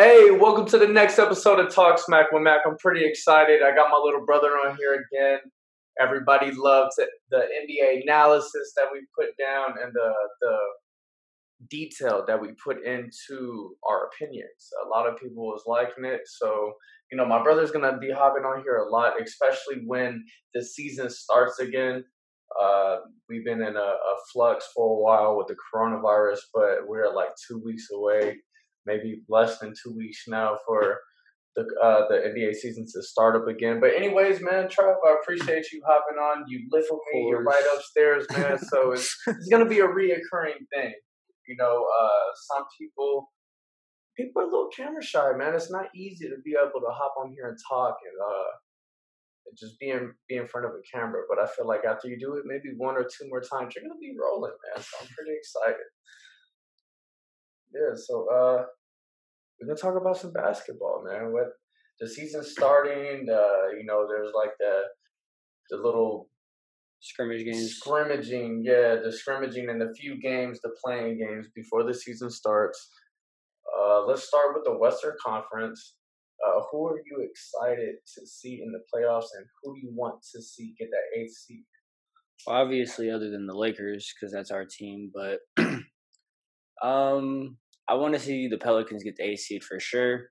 Hey, welcome to the next episode of Talk Smack with Mac. I'm pretty excited. I got my little brother on here again. Everybody loves it, the NBA analysis that we put down and the the detail that we put into our opinions. A lot of people was liking it, so you know my brother's gonna be hopping on here a lot, especially when the season starts again. Uh, we've been in a, a flux for a while with the coronavirus, but we're like two weeks away maybe less than two weeks now for the uh, the NBA season to start up again. But anyways, man, Trev, I appreciate you hopping on. You live with me. You're right upstairs, man. so it's it's gonna be a reoccurring thing. You know, uh, some people people are a little camera shy, man. It's not easy to be able to hop on here and talk and uh just be in be in front of a camera. But I feel like after you do it maybe one or two more times, you're gonna be rolling, man. So I'm pretty excited. Yeah, so uh, we're gonna talk about some basketball, man. With the season starting, uh, you know, there's like the the little scrimmage games, scrimmaging, yeah, the scrimmaging and the few games, the playing games before the season starts. Uh, let's start with the Western Conference. Uh, who are you excited to see in the playoffs, and who do you want to see get that eighth seed? Well, obviously, other than the Lakers, because that's our team, but um, I want to see the Pelicans get the A seed for sure.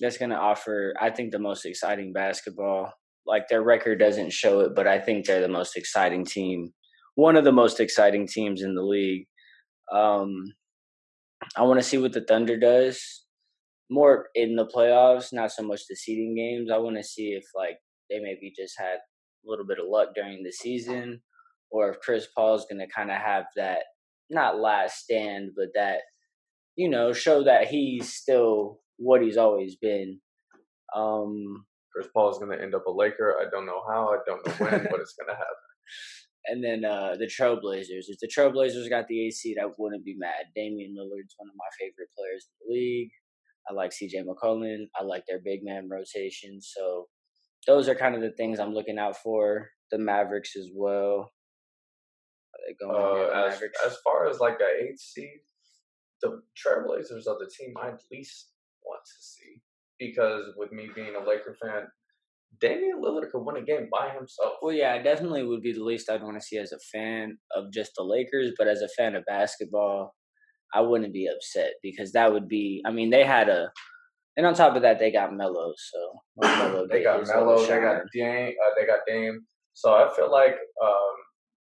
That's going to offer, I think, the most exciting basketball. Like their record doesn't show it, but I think they're the most exciting team, one of the most exciting teams in the league. Um, I want to see what the Thunder does more in the playoffs, not so much the seeding games. I want to see if like they maybe just had a little bit of luck during the season, or if Chris Paul's going to kind of have that not last stand, but that you know, show that he's still what he's always been. Um, Chris Paul is going to end up a Laker. I don't know how. I don't know when, but it's going to happen. And then uh, the Trailblazers. If the Trailblazers got the A seed, I wouldn't be mad. Damian Lillard's one of my favorite players in the league. I like CJ McCollum. I like their big man rotation. So those are kind of the things I'm looking out for. The Mavericks as well. Uh, as, as far as like the eighth seed, the Trailblazers are the team I least want to see because with me being a Laker fan, Damian Lillard could win a game by himself. Well, yeah, I definitely would be the least I'd want to see as a fan of just the Lakers, but as a fan of basketball, I wouldn't be upset because that would be. I mean, they had a, and on top of that, they got Melo. So Melo they got Melo, they got Dame, uh, they got Dame. So I feel like um,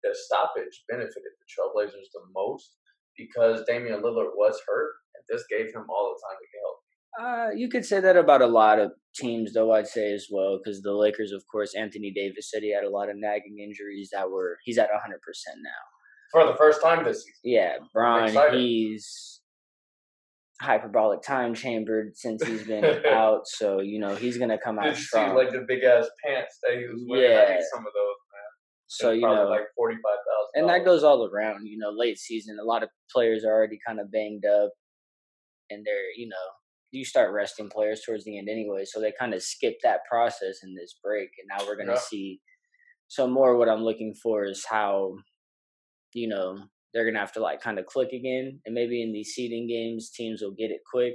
the stoppage benefited the Trailblazers the most because Damian Lillard was hurt, and this gave him all the time to get healthy. Uh, you could say that about a lot of teams, though. I'd say as well, because the Lakers, of course, Anthony Davis said he had a lot of nagging injuries that were he's at hundred percent now for the first time this season. Yeah, Brian, he's hyperbolic time chambered since he's been out, so you know he's gonna come out Did strong. See, like the big ass pants that he was wearing. Yeah. Some of those. So you know, like forty five thousand, and that goes all around. You know, late season, a lot of players are already kind of banged up, and they're you know, you start resting players towards the end anyway, so they kind of skip that process in this break, and now we're gonna yeah. see. So more, what I'm looking for is how, you know, they're gonna have to like kind of click again, and maybe in these seeding games, teams will get it quick.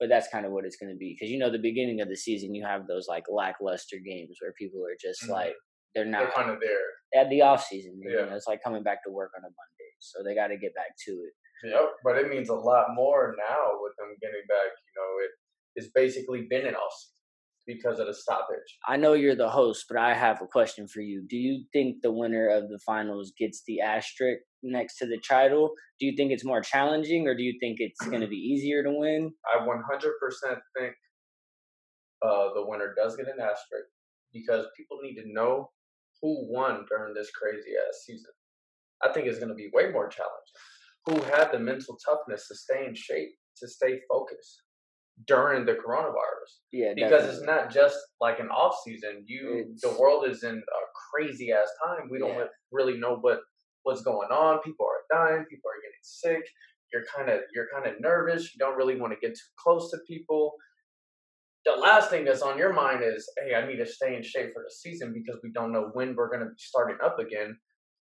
But that's kind of what it's going to be because you know the beginning of the season you have those like lackluster games where people are just mm-hmm. like they're not they're kind of there at the off season. Yeah. You know, it's like coming back to work on a Monday, so they got to get back to it. Yep, but it means a lot more now with them getting back. You know, it it's basically been an off season because of the stoppage. I know you're the host, but I have a question for you. Do you think the winner of the finals gets the asterisk next to the title? Do you think it's more challenging, or do you think it's going to be easier to win? I 100% think uh, the winner does get an asterisk because people need to know who won during this crazy ass season. I think it's going to be way more challenging. Who had the mental toughness to stay in shape, to stay focused during the coronavirus? Yeah, because definitely. it's not just like an off season. You, it's... the world is in a crazy ass time. We don't yeah. really know what what's going on. People are dying. People are getting sick. You're kind of you're kind of nervous. You don't really want to get too close to people the last thing that's on your mind is, hey, I need to stay in shape for the season because we don't know when we're going to be starting up again.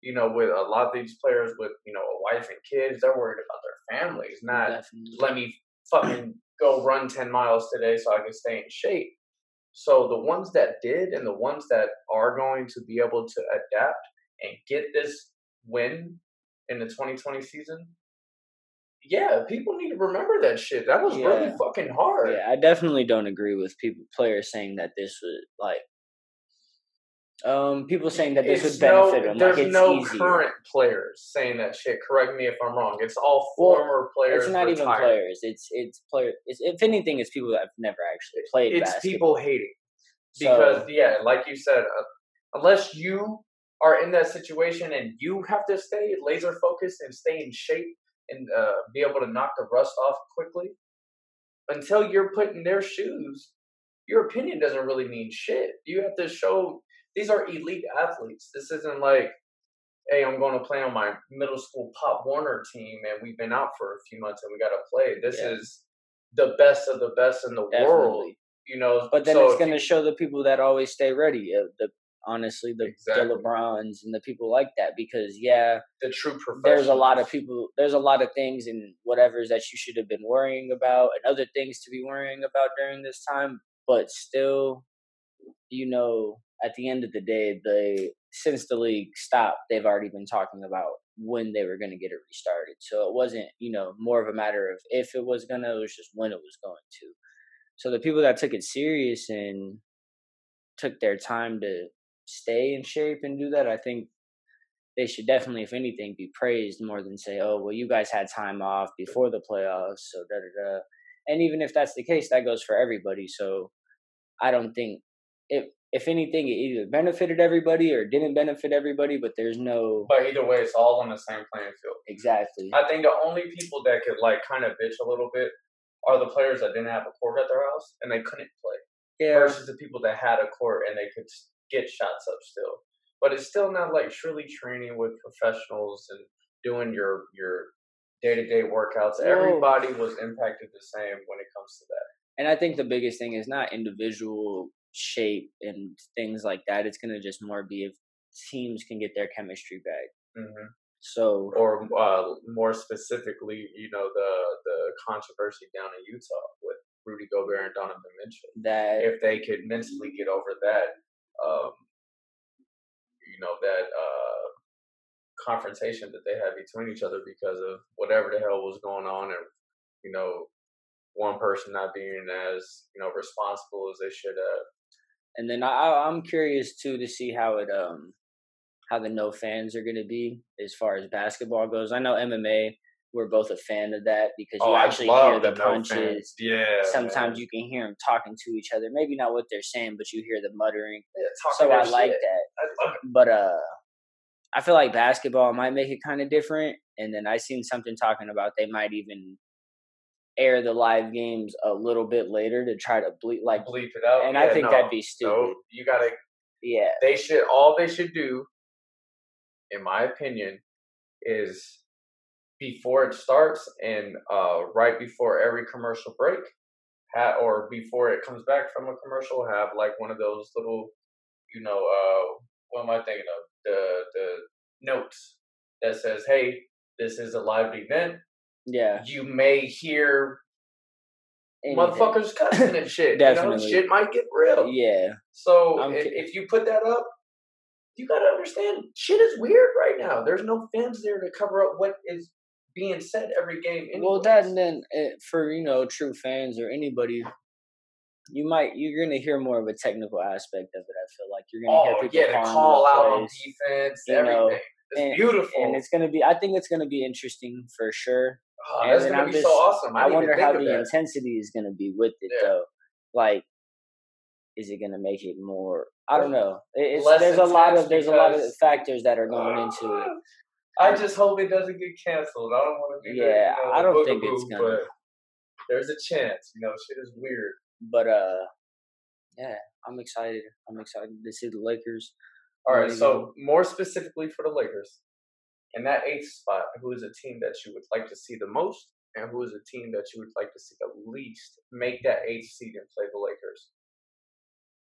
You know, with a lot of these players with, you know, a wife and kids, they're worried about their families, not Definitely. let me fucking go run 10 miles today so I can stay in shape. So the ones that did and the ones that are going to be able to adapt and get this win in the 2020 season, yeah, people need to remember that shit. That was Yeah. really fucking hard. Yeah, I definitely don't agree with people players saying that this was like um people saying that this It's would benefit no, them. There's like no easier. current players saying that shit. Correct me if I'm wrong. It's all Well, former players. It's not even players. It's it's player. It's, if anything, it's people that have never actually played. It's basketball. people hating So- because yeah, like you said, uh, unless you are in that situation and you have to stay laser focused and stay in shape and uh, be able to knock the rust off quickly, until you're put in their shoes, your opinion doesn't really mean shit. You have to show these are elite athletes. This isn't like, hey, I'm going to play on my middle school Pop Warner team and we've been out for a few months and we got to play. This Yeah. is the best of the best in the world. You know, But then so it's going to show the people that always stay ready. Uh, the honestly, the, Exactly. the LeBrons and the people like that. Because yeah, the true there's a lot of people. There's a lot of things and whatever's that you should have been worrying about, and other things to be worrying about during this time. But still, you know, at the end of the day, they since the league stopped, they've already been talking about when they were going to get it restarted. So it wasn't, you know, more of a matter of if it was gonna. It was just when it was going to. So the people that took it serious and took their time to stay in shape and do that, I think they should definitely, if anything, be praised more than say, "Oh, well, you guys had time off before the playoffs, so da da da." And even if that's the case, that goes for everybody. So I don't think if if anything, it either benefited everybody or didn't benefit everybody. But there's no But either way, it's all on the same playing field. exactly. I think the only people that could like kind of bitch a little bit are the players that didn't have a court at their house and they couldn't play, Yeah, versus the people that had a court and they could get shots up still. But it's still not like truly training with professionals and doing your your day to day workouts. Everybody was impacted the same when it comes to that. and I think the biggest thing is not individual shape and things like that. It's gonna just more be if teams can get their chemistry back. hmm So Or uh, more specifically, you know the the controversy down in Utah with Rudy Gobert and Donovan Mitchell. that if they could mentally get over that, um, you know, that uh, confrontation that they had between each other because of whatever the hell was going on, and you know, one person not being as you know responsible as they should have. and then I, I'm curious too to see how it um how the no fans are gonna be as far as basketball goes. I know MMA we're both a fan of that because you actually hear the punches. Yeah, Sometimes you can hear them talking to each other. Maybe not what they're saying, but you hear the muttering. yeah, So I their like shit. that. I love it. but uh I feel like basketball might make it kind of different. And then I seen something talking about they might even air the live games a little bit later to try to bleep like bleep it out. and I think no, that'd be stupid. No, you gotta. Yeah. They should. All they should do, in my opinion, is before it starts and uh, right before every commercial break, ha- or before it comes back from a commercial, have like one of those little, you know, uh, what am I thinking of? The the notes that says, "Hey, this is a live event. Yeah. You may hear anything. motherfuckers cussing and shit. You Definitely. know, shit might get real. Yeah. So if, if you put that up, you gotta understand shit is weird right now. There's no fans there to cover up what is being said every game. Well, that and then uh, for you know true fans or anybody, you might you're gonna hear more of a technical aspect of it. I feel like you're gonna oh hear people yeah, call out on defense, you everything. know, it's and- beautiful. and it's gonna be. I think it's gonna be interesting for sure. oh, and that's gonna I'm be just- so awesome. I, I wonder how the that. intensity is gonna be with it Yeah. though. Like, is it gonna make it more? I don't know. It- It's, there's a lot of there's a lot of factors that are going into it. I just hope it doesn't get canceled. I don't want to be Yeah, you know, I don't think it's gonna. But there's a chance. You know, shit is weird. But uh, yeah, I'm excited. I'm excited to see the Lakers. All right, so more specifically for the Lakers, in that eighth spot, who is a team that you would like to see the most, and who is a team that you would like to see the least make that eighth seed and play the Lakers?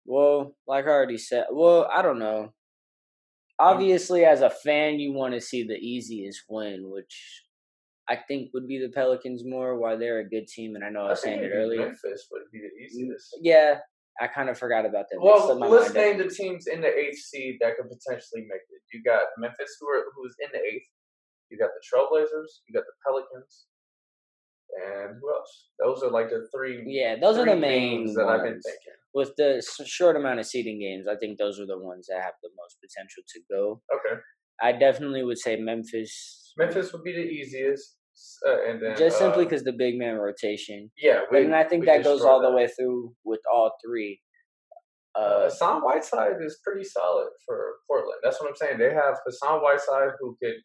Well, like I already said, well, I don't know. Um, Obviously, as a fan, you want to see the easiest win, which I think would be the Pelicans more. Why they're a good team, and I know I was saying it earlier. Memphis would be the easiest. Yeah, I kind of forgot about that. Well, let's name the teams in the eighth seed that could potentially make it. You got Memphis, who are who's in the eighth. You got the Trailblazers. You got the Pelicans. And who else? Those are like the three. Yeah, those three are the main that ones. I've been thinking. With the short amount of seeding games, I think those are the ones that have the most potential to go. Okay, I definitely would say Memphis, Memphis would be the easiest, uh, and then just simply uh, because the big man rotation. yeah, we, then I think that goes all the way through with all three. Uh, Uh, Hassan Whiteside is pretty solid for Portland. That's what I'm saying. They have Hassan Whiteside who could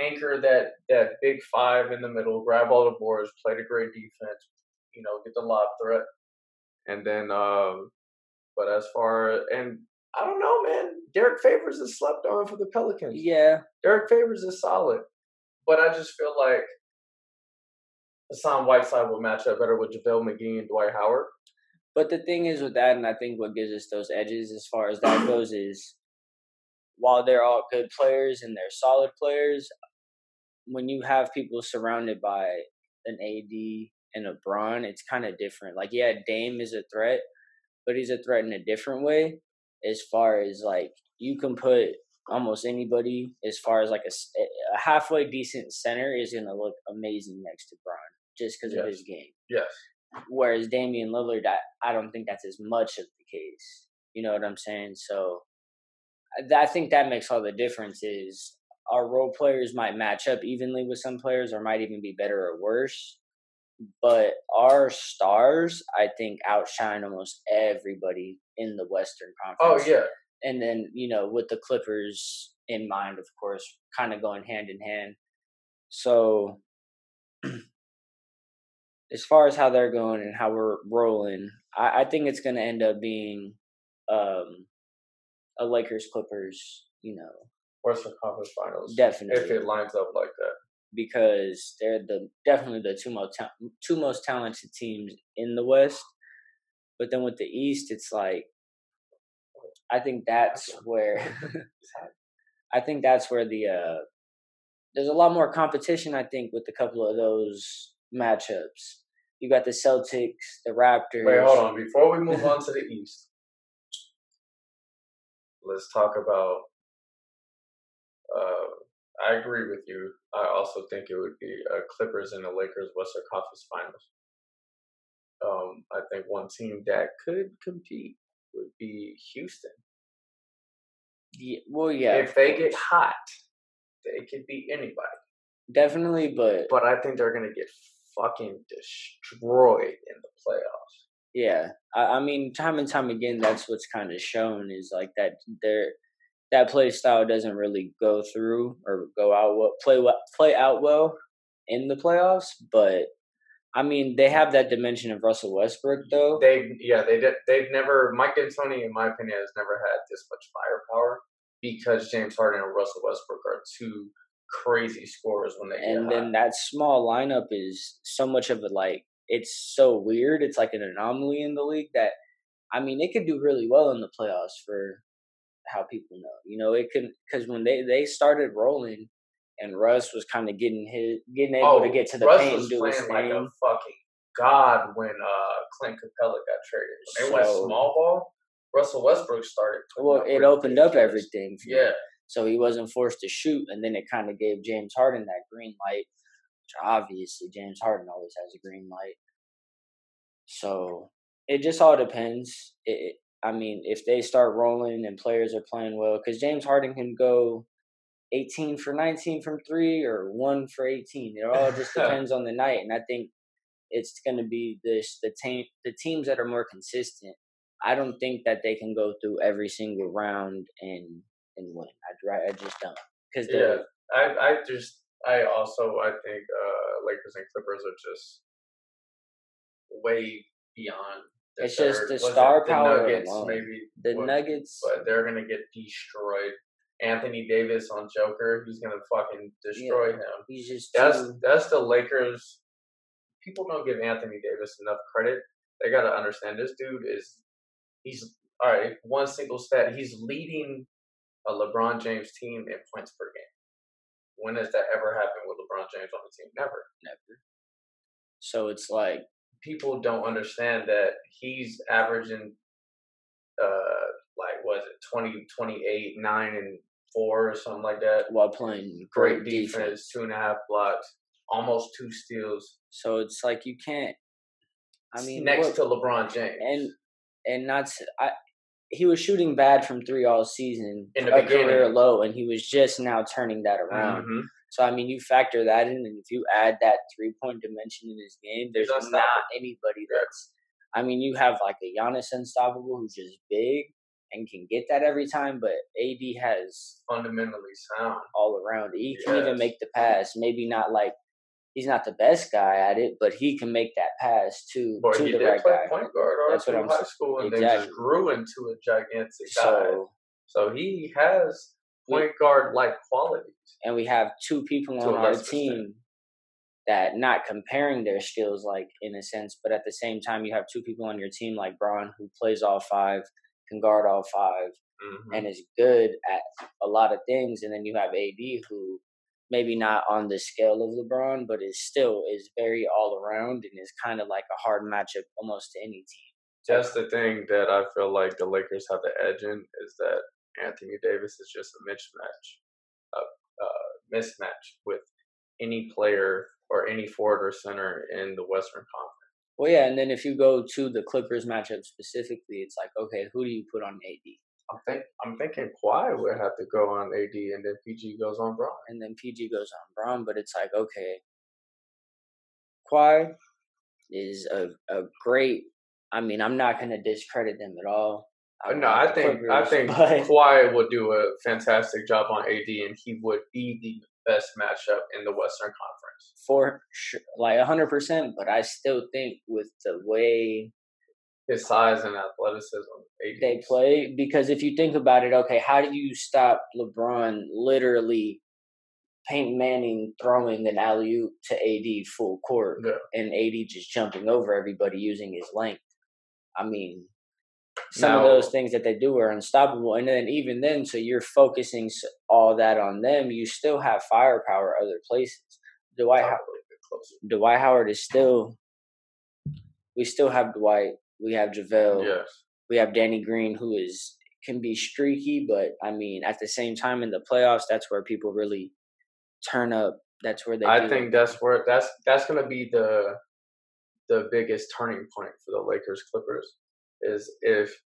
anchor that that big five in the middle, grab all the boards, play the great defense, you know, get the lob threat, and then. um But as far and I don't know, man. Derrick Favors is slept on for the Pelicans. yeah, Derrick Favors is solid, but I just feel like Hassan Whiteside will match up better with JaVale McGee and Dwight Howard. But the thing is with that, and I think what gives us those edges as far as that goes is while they're all good players and they're solid players, when you have people surrounded by an AD and a Bron, it's kind of different. Like, yeah, Dame is a threat, but he's a threat in a different way. As far as like, you can put almost anybody as far as like a halfway decent center is going to look amazing next to Bron just because of his game. Yes. Whereas Damian Lillard, I, I don't think that's as much of the case. You know what I'm saying? So I- I think that makes all the difference. Is our role players might match up evenly with some players, or might even be better or worse. But our stars, I think, outshine almost everybody in the Western Conference. Oh yeah. And then you know, with the Clippers in mind, of course, kind of going hand in hand. So as far as how they're going and how we're rolling, I, I think it's going to end up being um, a Lakers Clippers, you know, Western Conference Finals. definitely If it lines up like that. because they're the definitely the two most ta- two most talented teams in the West. But then with the East, it's like I think that's where I think that's where the uh, there's a lot more competition. I think with a couple of those matchups, you got the Celtics, the Raptors. Wait, hold on. Before we move on to the East, let's talk about. Uh, I agree with you. I also think it would be uh, Clippers and the Lakers Western Conference Finals. Um, I think one team that could compete would be Houston. Yeah, well, yeah, if they get hot, they could beat anybody. definitely, but But I think they're gonna get fucking destroyed in the playoffs. Yeah, I, I mean, time and time again, that's what's kind of shown is like that. Their that play style doesn't really go through or go out well, play play out well in the playoffs. But I mean, they have that dimension of Russell Westbrook, though. They yeah they did they've never Mike D'Antoni in my opinion has never had this much firepower because James Harden and Russell Westbrook are two crazy scorers when they and then that small lineup is so much of a like it's so weird. It's like an anomaly in the league that I mean, it could do really well in the playoffs for how people know. You know, it could because when they they started rolling and Russ was kind of getting his getting able to get to the Oh, Russ paint was and do his playing like a thing. fucking god when uh Clint Capela got traded. When they went small ball, Russell Westbrook started. Well, it opened up everything. For Yeah, him. So he wasn't forced to shoot, and then it kind of gave James Harden that green light, which obviously James Harden always has a green light. So it just all depends. It- I mean, if they start rolling and players are playing well, because James Harden can go 18 for 19 from three or one for 18. It all just depends on the night, and I think it's going to be this the team the teams that are more consistent. I don't think that they can go through every single round and and win. I I just don't because yeah. I I just I also I think uh Lakers and Clippers are just way beyond. The It's just the was it star the power Nuggets, alone. maybe the what- Nuggets. but they're gonna get destroyed. Anthony Davis on Joker, he's gonna fucking destroy him. He's just That's too, that's the Lakers. People don't give Anthony Davis enough credit. They gotta understand this dude is he's all right. One single stat, he's leading a LeBron James team in points per game. When has that ever happened with LeBron James on the team? Never. Never. So it's like people don't understand that he's averaging uh like was it 20 28 9 and 4 or something like that? While playing great, great defense, defense, two and a half blocks almost two steals. So it's like you can't i mean next to lebron james. and and not I, he was shooting bad from three all season in the a beginning. career low and he was just now turning that around. Mm-hmm. So I mean, you factor that in, and if you add that three point dimension in his game, there's not, anybody that's. I mean, you have like a Giannis Unstoppable who's just big and can get that every time, but AD has fundamentally sound all around. He yes. can even make the pass. Maybe not like he's not the best guy at it, but he can make that pass to to he the did right play guy. Point guard That's what I'm high school, and exactly. then just grew into a gigantic so, guy. So he has point guard like qualities. And we have two people on our team that not comparing their skills like in a sense, but at the same time you have two people on your team like Bron who plays all five, can guard all 5 mm-hmm. and is good at a lot of things, and then you have AD who maybe not on the scale of LeBron, but is still is very all around and is kind of like a hard matchup almost to any team. That's the thing that I feel like the Lakers have the edge in is that Anthony Davis is just a mismatch, a, a mismatch with any player or any forward or center in the Western Conference. Well, yeah, and then if you go to the Clippers matchup specifically, it's like, okay, who do you put on AD? I'm think I'm thinking Kawhi would have to go on AD, and then PG goes on Bron, and then PG goes on Bron. But it's like, okay, Kawhi is a a great. I mean, I'm not going to discredit them at all. I no, I think I think but... Kawhi would do a fantastic job on AD, and he would be the best matchup in the Western Conference for sure, like hundred percent. But I still think with the way his size and athleticism, AD they play, because if you think about it, okay, how do you stop LeBron literally? Peyton Manning throwing an alley oop to AD full court, yeah. and AD just jumping over everybody using his length. I mean, some now, of those things that they do are unstoppable. And then even then, so you're focusing all that on them. You still have firepower other places. Dwight Howard, Dwight Howard is still. We still have Dwight. We have JaVale. Yes. We have Danny Green, who is can be streaky, but I mean, at the same time, in the playoffs, that's where people really turn up. That's where they. I think that's where that's that's going to be the the biggest turning point for the Lakers Clippers is if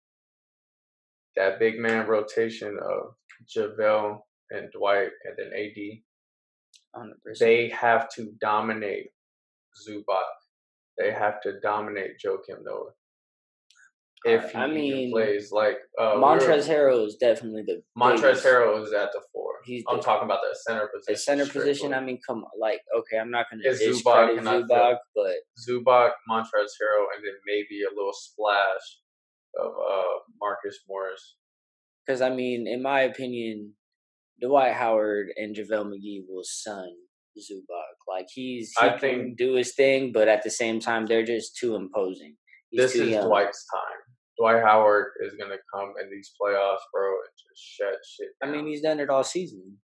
that big man rotation of JaVale and Dwight and then AD, 100%. they have to dominate Zubac. They have to dominate Joakim Noah if he I mean, plays like uh, Montrezl Harrell is definitely the Montrezl Harrell is at the four. He's I'm the, talking about the center position. The center position. I mean, come on, like okay, I'm not going to discredit Zubac, Zubac, but Zubac, Montrezl Harrell, and then maybe a little splash of uh, Marcus Morris. Because I mean, in my opinion, Dwight Howard and JaVale McGee will son Zubac. Like he's he I think do his thing, but at the same time, they're just too imposing. He's this is young. Dwight's time. Dwight Howard is gonna come in these playoffs, bro, and just shut shit. Down. I mean, he's done it all season.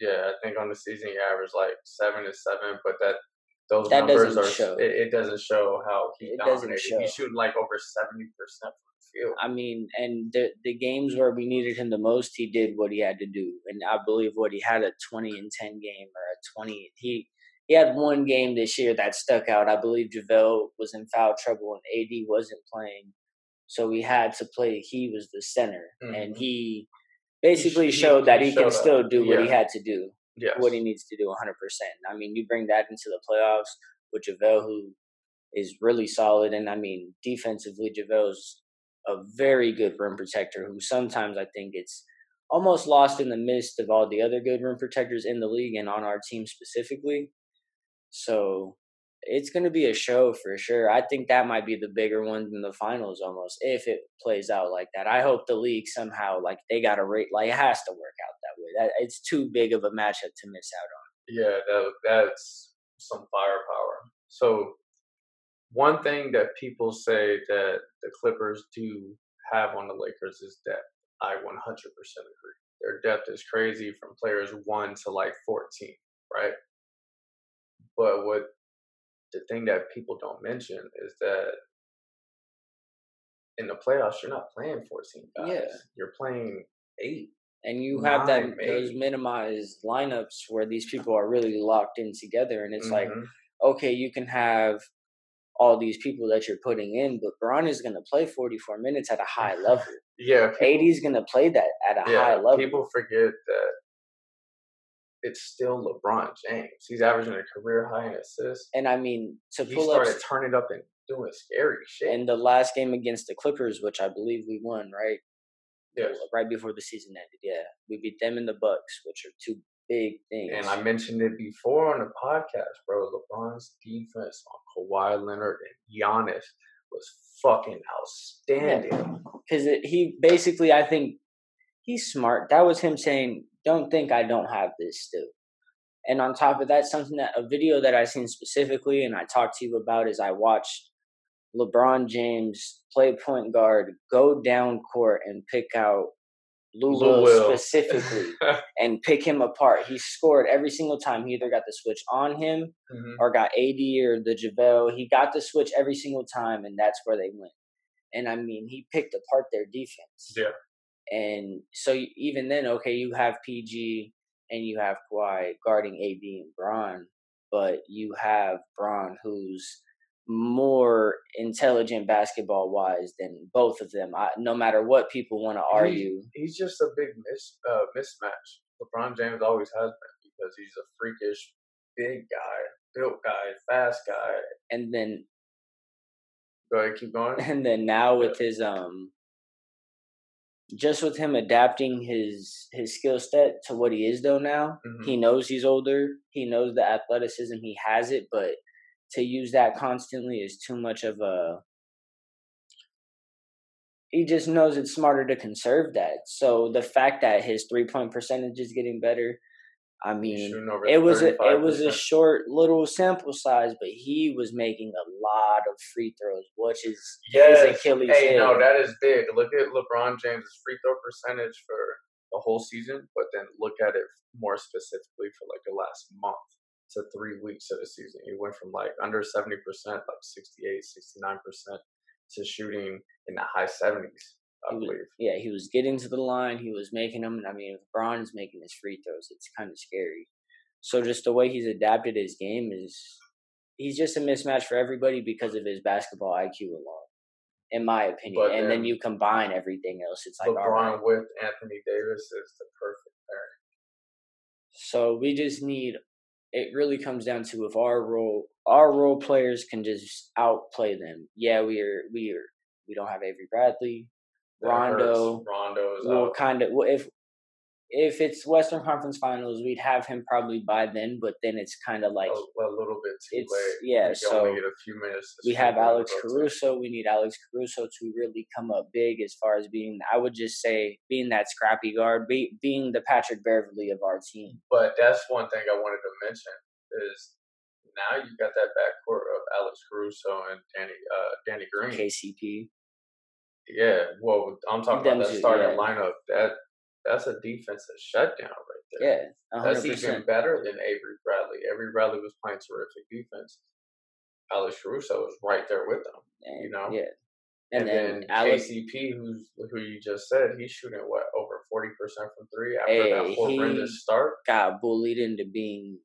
Yeah, I think on the season he averaged like seven to seven, but that those that numbers are show. It, it, doesn't show how he it dominated. He's shooting like over seventy percent from the field. I mean, and the the games where we needed him the most, he did what he had to do, and I believe what he had a twenty and ten game or a twenty. He he had one game this year that stuck out. I believe JaVale was in foul trouble and AD wasn't playing so we had to play. He was the center, mm-hmm. and he basically he, showed that he, he can still do what yeah. he had to do, yes. what he needs to do 100%. I mean, you bring that into the playoffs with JaVale, who is really solid. And I mean, defensively, JaVale's a very good rim protector who sometimes I think it's almost lost in the midst of all the other good rim protectors in the league and on our team specifically. So it's going to be a show for sure. I think that might be the bigger one than the finals almost if it plays out like that. I hope the league somehow like they got to rate like it has to work out that way. That it's too big of a matchup to miss out on. Yeah, that that's some firepower. So one thing that people say that the Clippers do have on the Lakers is that I 100% agree. their depth is crazy from players one to like fourteen, right? But what the thing that people don't mention is that in the playoffs, you're not playing 14 guys. Yeah. You're playing eight. And you have that those minimized lineups where these people are really locked in together, and it's mm-hmm. like, okay, you can have all these people that you're putting in, but Bron is going to play 44 minutes at a high level. yeah, people, is going to play that at a yeah, high level. People forget that it's still LeBron James. He's averaging a career high in assists. And I mean, to he started up, turning up and doing scary shit. In the last game against the Clippers, which I believe we won, right? Yes. Right before the season ended. Yeah, we beat them in the Bucks, which are two big things. And I mentioned it before on the podcast, bro. LeBron's defense on Kawhi Leonard and Giannis was fucking outstanding. Because yeah. he basically, I think, he's smart. That was him saying, "Don't think I don't have this still." And on top of that, something that a video that I seen specifically, and I talked to you about, is I watched LeBron James play point guard, go down court and pick out Lou Will, specifically and pick him apart. He scored every single time. He either got the switch on him mm-hmm. or got AD or the JaVale. He got the switch every single time, and that's where they went. And I mean, he picked apart their defense. Yeah. And so even then, okay, you have PG and you have Kawhi guarding AD and Bron, but you have Bron who's more intelligent basketball wise than both of them. I, no matter what people want to argue, he's just a big mis, uh, mismatch. LeBron James always has been because he's a freakish big guy, built guy, fast guy, and then go ahead, keep going. And then now with his um, just with him adapting his his skill set to what he is though now, mm-hmm. he knows he's older. He knows the athleticism. He has it, but to use that constantly is too much of a he just knows it's smarter to conserve that. So the fact that his three point percentage is getting better, I mean, it was a it was a short little sample size, but he was making a lot of free throws, which is yes. Achilles hey, no, that is big. Look at LeBron James' free throw percentage for the whole season, but then look at it more specifically for like the last month to three weeks of the season. He went from like under 70%, like 68, 69% to shooting in the high 70s, I believe. Was, yeah, he was getting to the line. He was making them. I mean, if is making his free throws, it's kind of scary. So just the way he's adapted his game is he's just a mismatch for everybody because of his basketball IQ alone, in my opinion. But and then, then you combine everything else. It's like LeBron right. with Anthony Davis is the perfect pairing. So we just need it really comes down to if our role our role players can just outplay them. Yeah, we are we are we don't have Avery Bradley, Rondo. Rondo is will kind of if if it's Western Conference Finals, we'd have him probably by then. But then it's kind of like a, a, little bit too it's, late. Yeah, we so only get a few minutes. we have Alex Caruso. We need Alex Caruso to really come up big as far as being. I would just say being that scrappy guard, be, being the Patrick Beverley of our team. But that's one thing I wanted to mention is now you got that backcourt of Alex Caruso and Danny uh, Danny Green, KCP. Yeah, well, I'm talking about that starting yeah. lineup. That that's a defensive shutdown right there. Yeah, 100%. that's even better than Avery Bradley. Avery Bradley was playing terrific defense. Alex Caruso was right there with them. And, you know, yeah. And, and then, then Alex, KCP, who's who you just said, he's shooting what over forty percent from three after hey, that horrendous start. Got bullied into being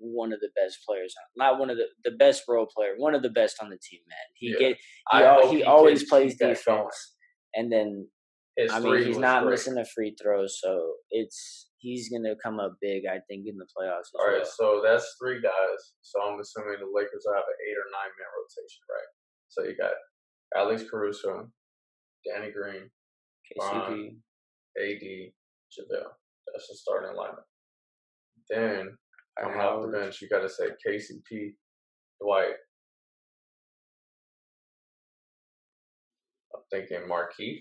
one of the best players, on, not one of the the best role player, one of the best on the team. Man, he yeah. get he, he, he always plays defense, and then His I mean he's not great. missing a free throw, so it's he's gonna come up big. I think in the playoffs. All right, well. so that's three guys. So I'm assuming the Lakers will have an eight or nine man rotation, right? So you got Alex Caruso, Danny Green, KCP, AD, JaVale. That's the starting lineup. Then Coming off the bench, you got to say KCP, Dwight. I'm thinking Markieff.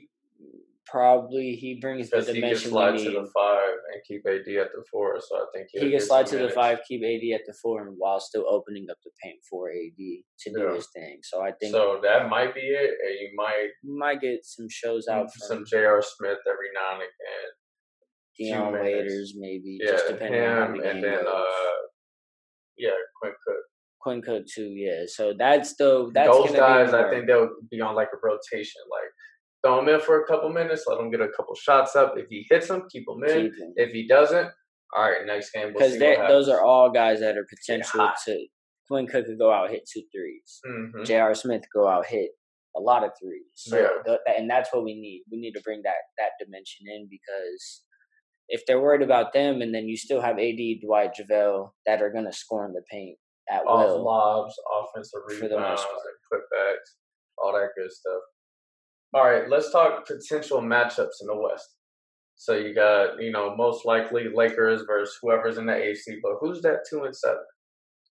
Probably he brings the dimension. He can slide to the five and keep AD at the four, so I think he can slide to minutes. the five, keep AD at the four, and while still opening up the paint for AD to do his thing. So I think so. That might be it, and you might you might get some shows out mm, some J.R. Smith every now and again Dion Waiters, maybe. Yeah, just depending him, on how the game and then goes. uh, yeah, Quinn Cook. Quinn Cook too, yeah. So that's the that's Those guys, I think they'll be on like a rotation. Like throw him in for a couple minutes, let him get a couple shots up. If he hits them, keep him in. keep him. If he doesn't, all right, next game we'll because those are all guys that are potential to. Quinn Cook could go out hit two threes. Mhm. J.R. Smith go out hit a lot of threes. So Yeah. and that's what we need. We need to bring that that dimension in because if they're worried about them, and then you still have AD, Dwight, JaVale that are going to score in the paint at off will. lobs, offensive For the rebounds, and putbacks, all that good stuff. All right, let's talk potential matchups in the West. So you got, you know, most likely Lakers versus whoever's in the AC, but who's that two and seven?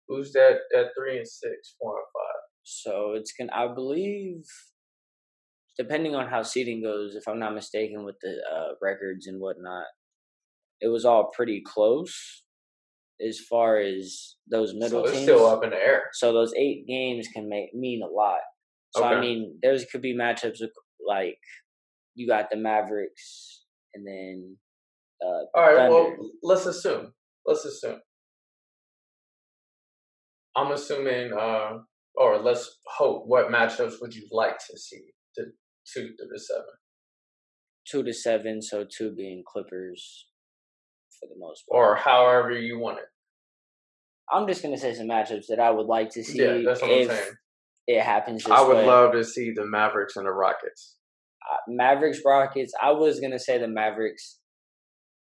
Who's that that three and six, four and five? So it's gonna, I believe, depending on how seeding goes, if I'm not mistaken, with the uh, records and whatnot, it was all pretty close as far as those middle so teams. still up in the air. So those eight games can make mean a lot. So I mean, there's could be matchups with, like you got the Mavericks and then uh, All right, well, let's assume. Let's assume. I'm assuming, uh, or let's hope. What matchups would you like to see? The two to the seven. two to seven, so two being Clippers for the most part. or however you want it. I'm just gonna say some matchups that I would like to see yeah, that's what I'm saying. it happens. I would way. love to see the Mavericks and the Rockets. Uh, Mavericks Rockets. I was gonna say the Mavericks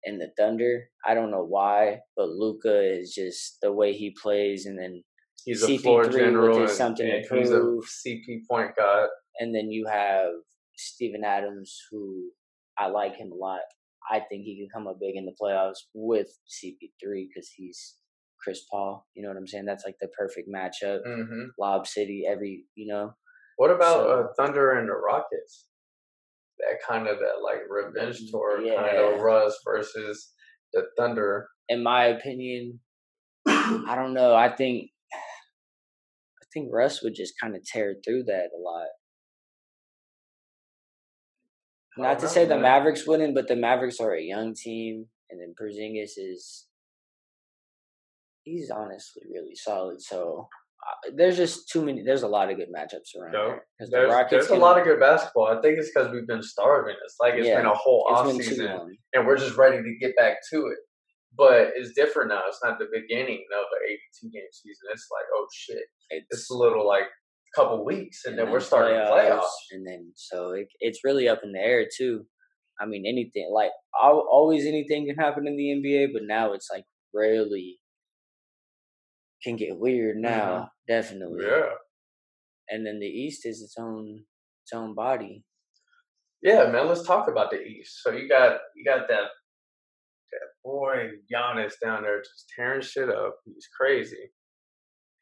and the Thunder. I don't know why, but Luka is just the way he plays, and then He's CP3 floor with general his and, something to and he's a prove. CP point guard. and then you have Steven Adams, who I like him a lot. I think he can come up big in the playoffs with CP3 because he's Chris Paul. You know what I'm saying? That's like the perfect matchup. hmm Lob City, every you know. What about So- uh, Thunder and the Rockets? That kind of that like revenge tour kind of Russ versus the Thunder. In my opinion, I don't know. I think I think Russ would just kind of tear through that a lot. Not to say the. Mavericks wouldn't, but the Mavericks are a young team, and then Porzingis is he's honestly really solid. So uh, there's just too many. There's a lot of good matchups around No, the There's, Rockets there's a lot of good basketball. I think it's because we've been starving. It's like it's Yeah, been a whole off season, and we're just ready to get back to it. But it's different now. It's not the beginning of an 82 game season. It's like, oh shit, It's, it's a little like couple weeks, and, then, we're starting playoffs, playoffs. and then so it, it's really up in the air too. I mean, anything like always anything can happen in the NBA, but now it's like rarely can get weird now. Definitely, Mm-hmm. Yeah, And then the East is its own its own body. yeah, man. Let's talk about the East. So you got you got that that boy Giannis down there just tearing shit up. He's crazy.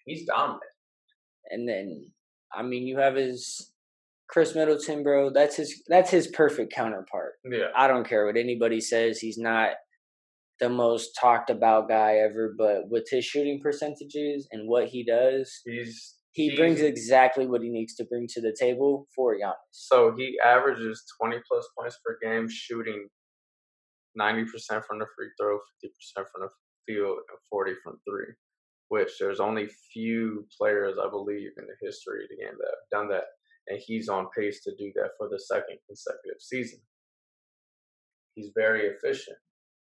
He's dominant. And then I mean, you have his Khris Middleton, bro. That's his that's his perfect counterpart. Yeah, I don't care what anybody says. He's not the most talked about guy ever, but with his shooting percentages and what he does, he's he he's- brings exactly what he needs to bring to the table for Giannis. So he averages 20 plus points per game, shooting 90% from the free throw, 50% from the field, and 40 from three. Which there's only few players, I believe, in the history of the game that have done that, and he's on pace to do that for the second consecutive season. He's very efficient.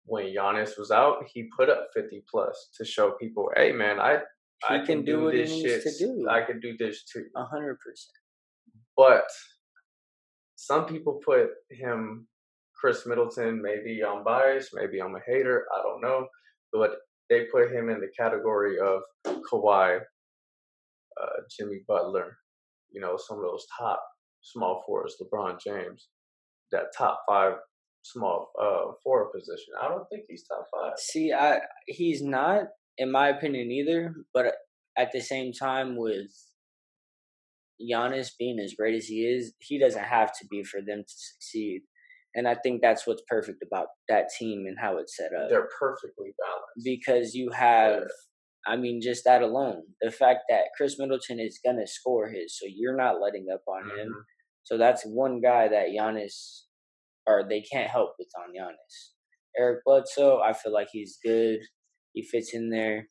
When Giannis was out, he put up 50 plus to show people, "Hey, man, I I can do what he this needs to shit. do. I can do this too." A hundred percent. But some people put him, Khris Middleton, maybe I'm biased, maybe I'm a hater, I don't know. But they put him in the category of Kawhi, uh, Jimmy Butler, you know, some of those top small forwards, LeBron James, that top five small uh, forward position. I don't think he's top five. See, I he's not, in my opinion, either. But at the same time, with Giannis being as great as he is, he doesn't have to be for them to succeed. And I think that's what's perfect about that team and how it's set up. They're perfectly balanced. because you have I mean just that alone the fact that Khris Middleton is going to score his so you're not letting up on him Mhm. so that's one guy that Giannis or they can't help with on Giannis Eric Bledsoe, I feel like he's good. He fits in there.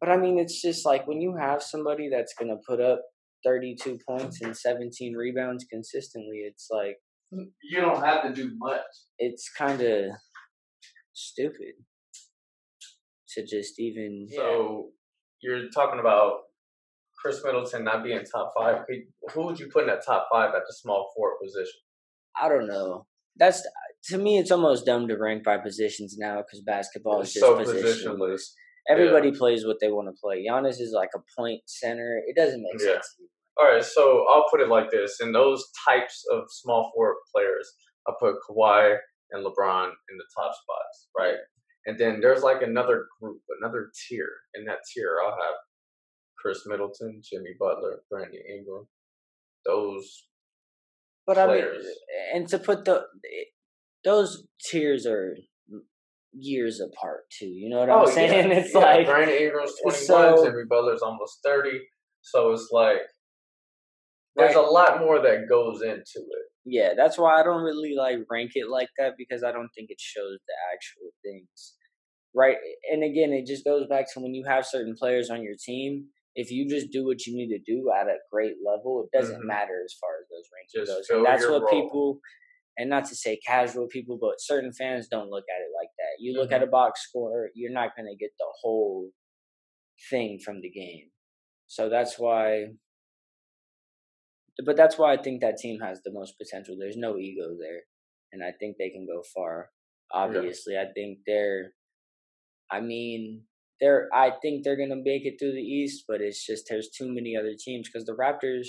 But I mean, it's just like when you have somebody that's going to put up 32 points and 17 rebounds consistently, it's like. You don't have to do much. It's kind of stupid to just even. So you're talking about Khris Middleton not being top five. Who would you put in that top five at the small forward position? I don't know. That's to me, it's almost dumb to rank by positions now because basketball is just so positionless. positionless. Everybody Yeah. plays what they want to play. Giannis is like a point center. It doesn't make Yeah. sense. All right, so I'll put it like this: in those types of small forward players, I put Kawhi and LeBron in the top spots, right? And then there's like another group, another tier. In that tier, I'll have Khris Middleton, Jimmy Butler, Brandon Ingram. Those But I mean, and to put the those tiers are years apart too. You know what I'm oh, saying? It's Oh, yeah. like Brandon Ingram's 21, so- Jimmy Butler's almost 30. So it's like there's a lot more that goes into it. yeah, that's why I don't really like rank it like that because I don't think it shows the actual things. Right. And again, it just goes back to when you have certain players on your team, if you just do what you need to do at a great level, it doesn't Mhm. matter as far as those rankings goes. And that's what role. people and not to say casual people, but certain fans don't look at it like that. You look Mm-hmm. at a box score, you're not gonna get the whole thing from the game. So that's why but that's why I think that team has the most potential. There's no ego there. And I think they can go far. Obviously. I think they're I mean, they're I think they're gonna make it through the East, but it's just there's too many other teams because the Raptors,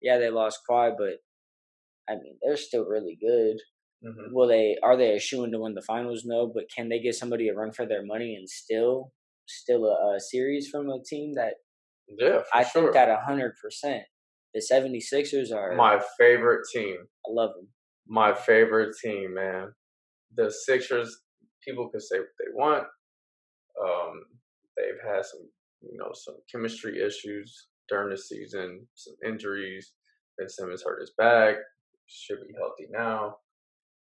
yeah, they lost Kawhi, but I mean they're still really good. Mhm. Will they are they a shoe to win the finals? No, but can they give somebody a run for their money and still still a, a series from a team that Yeah, I sure. think that hundred percent. The 76ers are My favorite team. I love them. My favorite team, man. The Sixers, people can say what they want. Um, they've had some, you know, some chemistry issues during the season, some injuries. Ben Simmons hurt his back, should be healthy now.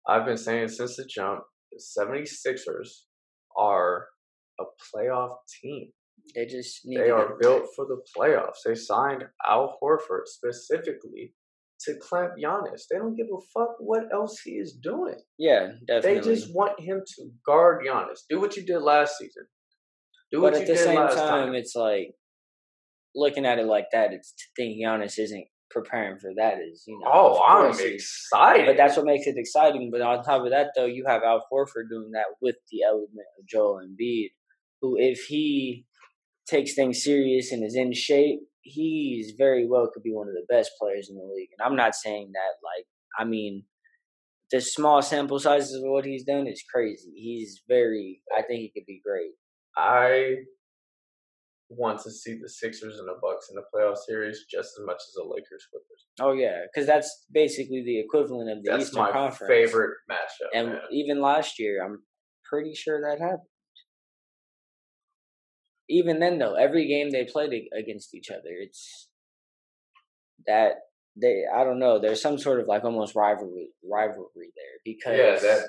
I've been saying since the jump, the 76ers are a playoff team. They just need They are built for the playoffs. They signed Al Horford specifically to clamp Giannis. They don't give a fuck what else he is doing. Yeah, definitely. They just want him to guard Giannis. Do what you did last season. Do what but you at the did same last time, time. it's like looking at it like that. It's to think Giannis isn't preparing for that is you know. Oh, I'm excited. But that's what makes it exciting. But on top of that, though, you have Al Horford doing that with the element of Joel Embiid, who, if he takes things serious and is in shape, he's very well could be one of the best players in the league. And I'm not saying that like I mean the small sample sizes of what he's done is crazy. He's very I think he could be great. I want to see the Sixers and the Bucks in the playoff series just as much as the Lakers Clippers. Oh yeah, because that's basically the equivalent of the That's Eastern my Conference. favorite matchup. And man. even last year, I'm pretty sure that happened. Even then, though, every game they played against each other, it's that they. I don't know. There's some sort of like almost rivalry rivalry there because Yeah, that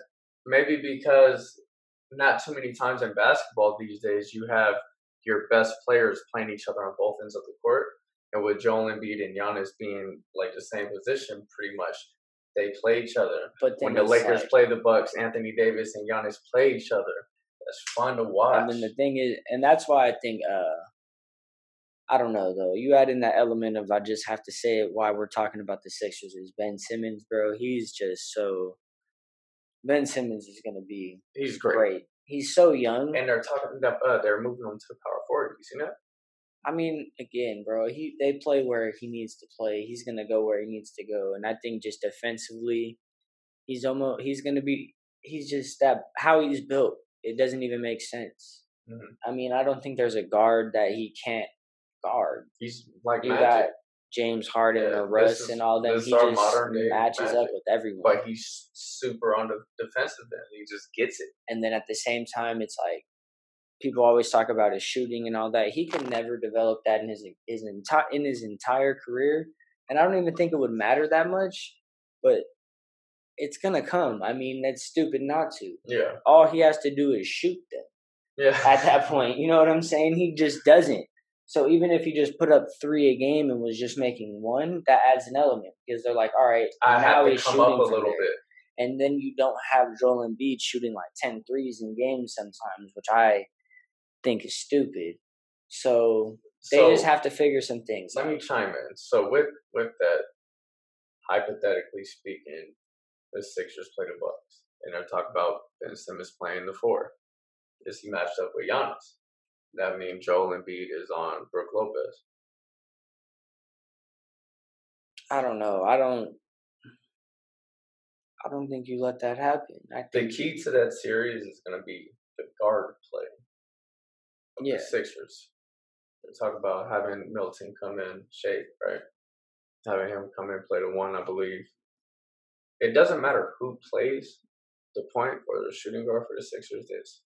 maybe because not too many times in basketball these days you have your best players playing each other on both ends of the court, and with Joel Embiid and Giannis being like the same position, pretty much they play each other. But When the Lakers like- play the Bucks, Anthony Davis and Giannis play each other. That's fun to watch. And then the thing is, and that's why I think, uh I don't know though. You add in that element of I just have to say it. Why we're talking about the Sixers is Ben Simmons, bro. He's just so. Ben Simmons is gonna be He's great. great. He's so young. And they're talking about uh, they're moving him to the power forward. You seen that? I mean, again, bro, he they play where he needs to play. He's gonna go where he needs to go, and I think just defensively, he's almost he's gonna be. He's just that how he's built. It doesn't even make sense. Mhm. I mean, I don't think there's a guard that he can't guard. He's like You magic, got James Harden Yeah, or Russ is- and all them. He just matches up with everyone. but he's super on the defensive end. He just gets it. and then at the same time, it's like people always talk about his shooting and all that. He could never develop that in his his entire in his entire career, and I don't even think it would matter that much. But it's gonna come. I mean, that's stupid not to. Yeah. All he has to do is shoot them Yeah. at that point. You know what I'm saying? He just doesn't. So even if he just put up three a game and was just making one, that adds an element because they're like, all right, I now have to he's come shooting up a little there. bit. And then you don't have Joel Embiid shooting like 10 threes in games sometimes, which I think is stupid. So they So just have to figure some things let out. me chime in. So with with that, hypothetically speaking, the Sixers play the Bucks, and they're about Ben Simmons playing the four. Is he matched up with Giannis? That means Joel Embiid is on Brook Lopez. I don't know. I don't. I don't think you let that happen. I The key to that series is going to be the guard play Yeah. the Sixers. They talk about having Milton come in shape, right? Having him come in play the one, I believe. It doesn't matter who plays. The point or the shooting guard for the Sixers is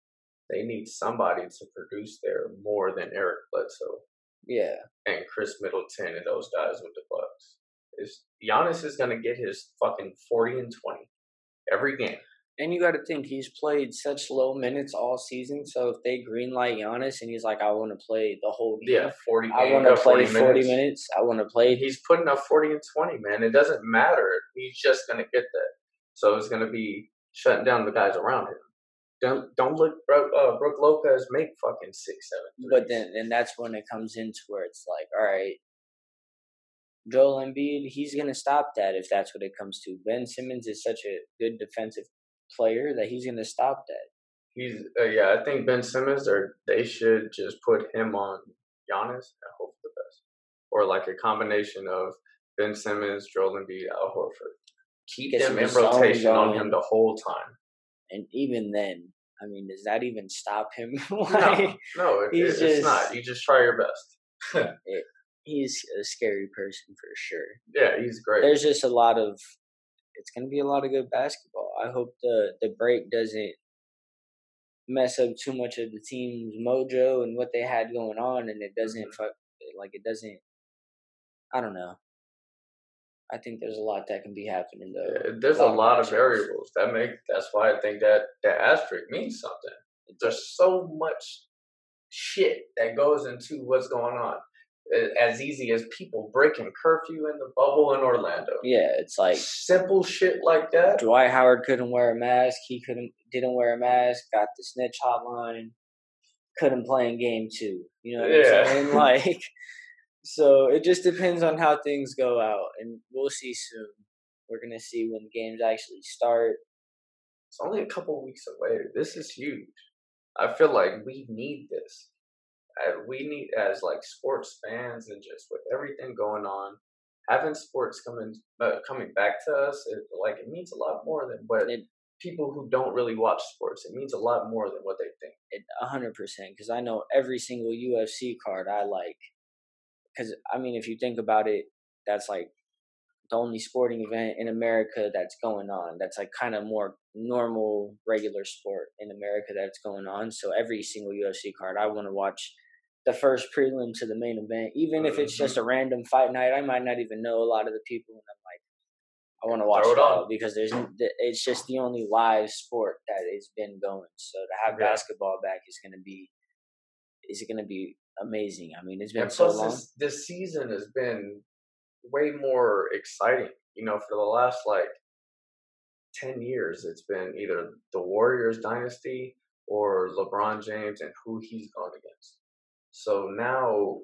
they need somebody to produce there more than Eric Bledsoe yeah. and Khris Middleton and those guys with the Bucks. Is Giannis is gonna get his fucking forty and twenty every game. And you got to think he's played such low minutes all season. So if they greenlight Giannis and he's like, I want to play the whole game. Yeah, forty. I want to uh, play 40 minutes. I want to play. He's putting up forty and twenty, man. It doesn't matter. He's just gonna get that. So it's gonna be shutting down the guys around him. Don't don't look Brook, uh, Brook Lopez make fucking six seven. But then, and that's when it comes into where it's like, all right, Joel Embiid, he's gonna stop that if that's what it comes to. Ben Simmons is such a good defensive player that he's gonna stop that. he's uh, yeah. I think Ben Simmons or they should just put him on Giannis and hope for the best, or like a combination of Ben Simmons, Joel Embiid, Al Horford. Keep Get them in rotation on him the whole time. And even then, I mean, does that even stop him? No, like, no, it, he's it- it's just- not. You just try your best. he's a scary person for sure. Yeah, he's great. There's just a lot of. It's gonna be a lot of good basketball. I hope the the break doesn't mess up too much of the team's mojo and what they had going on, and it doesn't Mhm. fuck like it doesn't. I don't know. I think there's a lot that can be happening though. Yeah, There's a lot of matchups. variables that make. That's why I think that that asterisk means something. There's so much shit that goes into what's going on. A- As easy as people breaking curfew in the bubble in Orlando. Yeah, it's like Simple shit like that. Dwight Howard couldn't wear a mask. He couldn't didn't wear a mask. Got the snitch hotline. Couldn't play in game two. You know what Yeah. I'm saying? Like, so it just depends on how things go out, and we'll see soon. We're gonna see when games actually start. It's only a couple weeks away. This is huge. I feel like we need this. We need as like sports fans and just with everything going on, having sports coming uh, coming back to us, it, like it means a lot more than what It- people who don't really watch sports. It means a lot more than what they think. It a hundred percent because I know every single UFC card I like. Because I mean, if you think about it, that's like the only sporting event in America that's going on. That's like kind of more normal, regular sport in America that's going on. So every single UFC card, I want to watch the first prelim to the main event, even if it's just mm-hmm. a random fight night. I might not even know a lot of the people, and I'm like, I want to watch Throw it all on. because there's it's just the only live sport that has been going. So to have Yeah. basketball back is going to be is going to be amazing. I mean, it's been And so long. this, this season has been way more exciting. You know, for the last like 10 years, it's been either the Warriors dynasty or LeBron James and who he's gone against. So now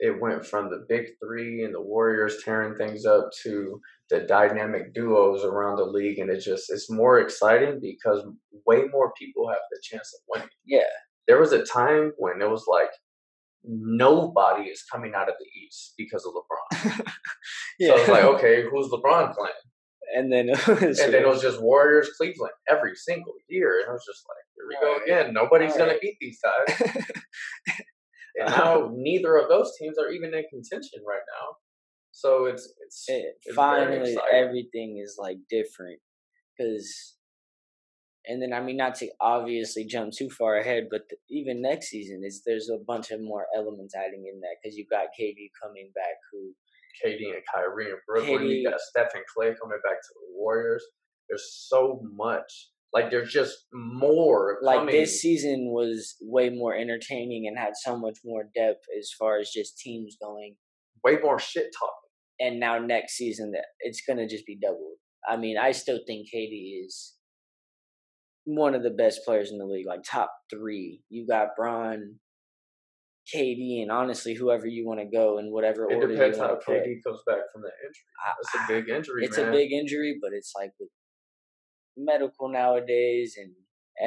it went from the big three and the Warriors tearing things up to the dynamic duos around the league. And it just, it's more exciting because way more people have the chance of winning. Yeah. There was a time when it was like, nobody is coming out of the East because of LeBron. Yeah. So it's like, okay, who's LeBron playing? and then it was, And then it was just Warriors, Cleveland every single year. And I was just like, here we go again. Nobody's going to beat these guys. And now neither of those teams are even in contention right now. So it's it's, it, it's finally everything is like different because and then i mean not to obviously jump too far ahead but th- even next season is there's a bunch of more elements adding in that because you've got kd coming back who KD and Kyrie and Brooklyn. KD You got Stephen Clay coming back to the Warriors. There's so much. Like there's just more. Like coming. this season was way more entertaining and had so much more depth as far as just teams going. way more shit talking. And now next season, that it's gonna just be doubled. I mean, I still think KD is one of the best players in the league, like top three. You got Bron, KD, and honestly, whoever you want to go in whatever It order depends you how want to put. KD comes back from the injury. That's a big injury, It's man. a big injury, but it's like with medical nowadays and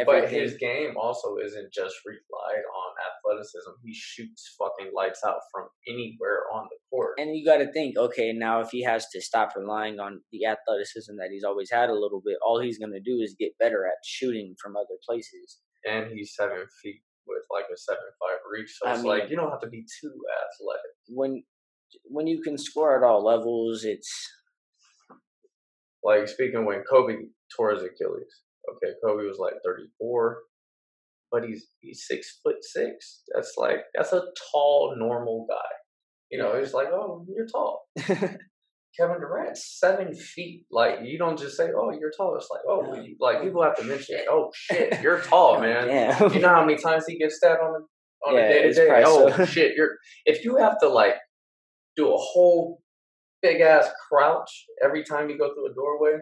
But his game also isn't just relied on athleticism. He shoots fucking lights out from anywhere on the court. and you got to think, okay, now if he has to stop relying on the athleticism that he's always had a little bit, all he's going to do is get better at shooting from other places. And he's seven feet with like a seven five reach. So I it's mean- like you don't have to be too athletic. When when you can score at all levels, it's Like speaking when Kobe tore his Achilles. Okay, Kobe was like thirty four. But he's he's six foot six. That's like that's a tall, normal guy. You know, he's like, oh, you're tall. Kevin Durant, seven feet. Like you don't just say, "Oh, you're tall." It's like, "Oh, like people have to mention, it. oh shit, you're tall, man." Damn. You know how many times he gets that on the on Yeah, a day to day. Oh so. shit, you're if you have to like do a whole big ass crouch every time you go through a doorway.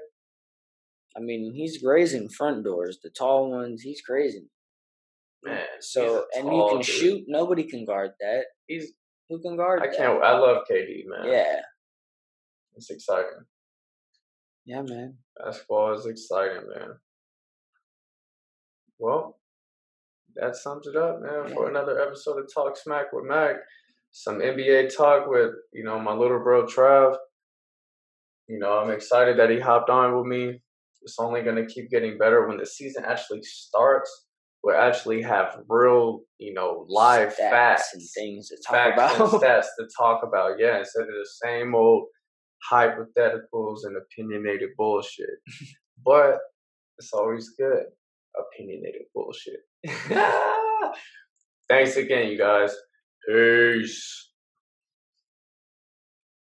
I mean, he's grazing front doors. The tall ones, he's grazing. Man, So and you can dude. shoot. Nobody can guard that. He's Who can guard? I that? can't. I love KD, man. Yeah, it's exciting. yeah, man. Basketball is exciting, man. Well, that sums it up, man, for another episode of Talk Smack with Mac. Some NBA talk with, you know, my little bro Trav. You know, I'm excited that he hopped on with me. It's only going to keep getting better when the season actually starts. We'll actually have real, you know, live Stats facts and things to talk facts about. and stats to talk about. Yeah, instead of the same old hypotheticals and opinionated bullshit. but it's always good. Opinionated bullshit. Thanks again, you guys. Peace.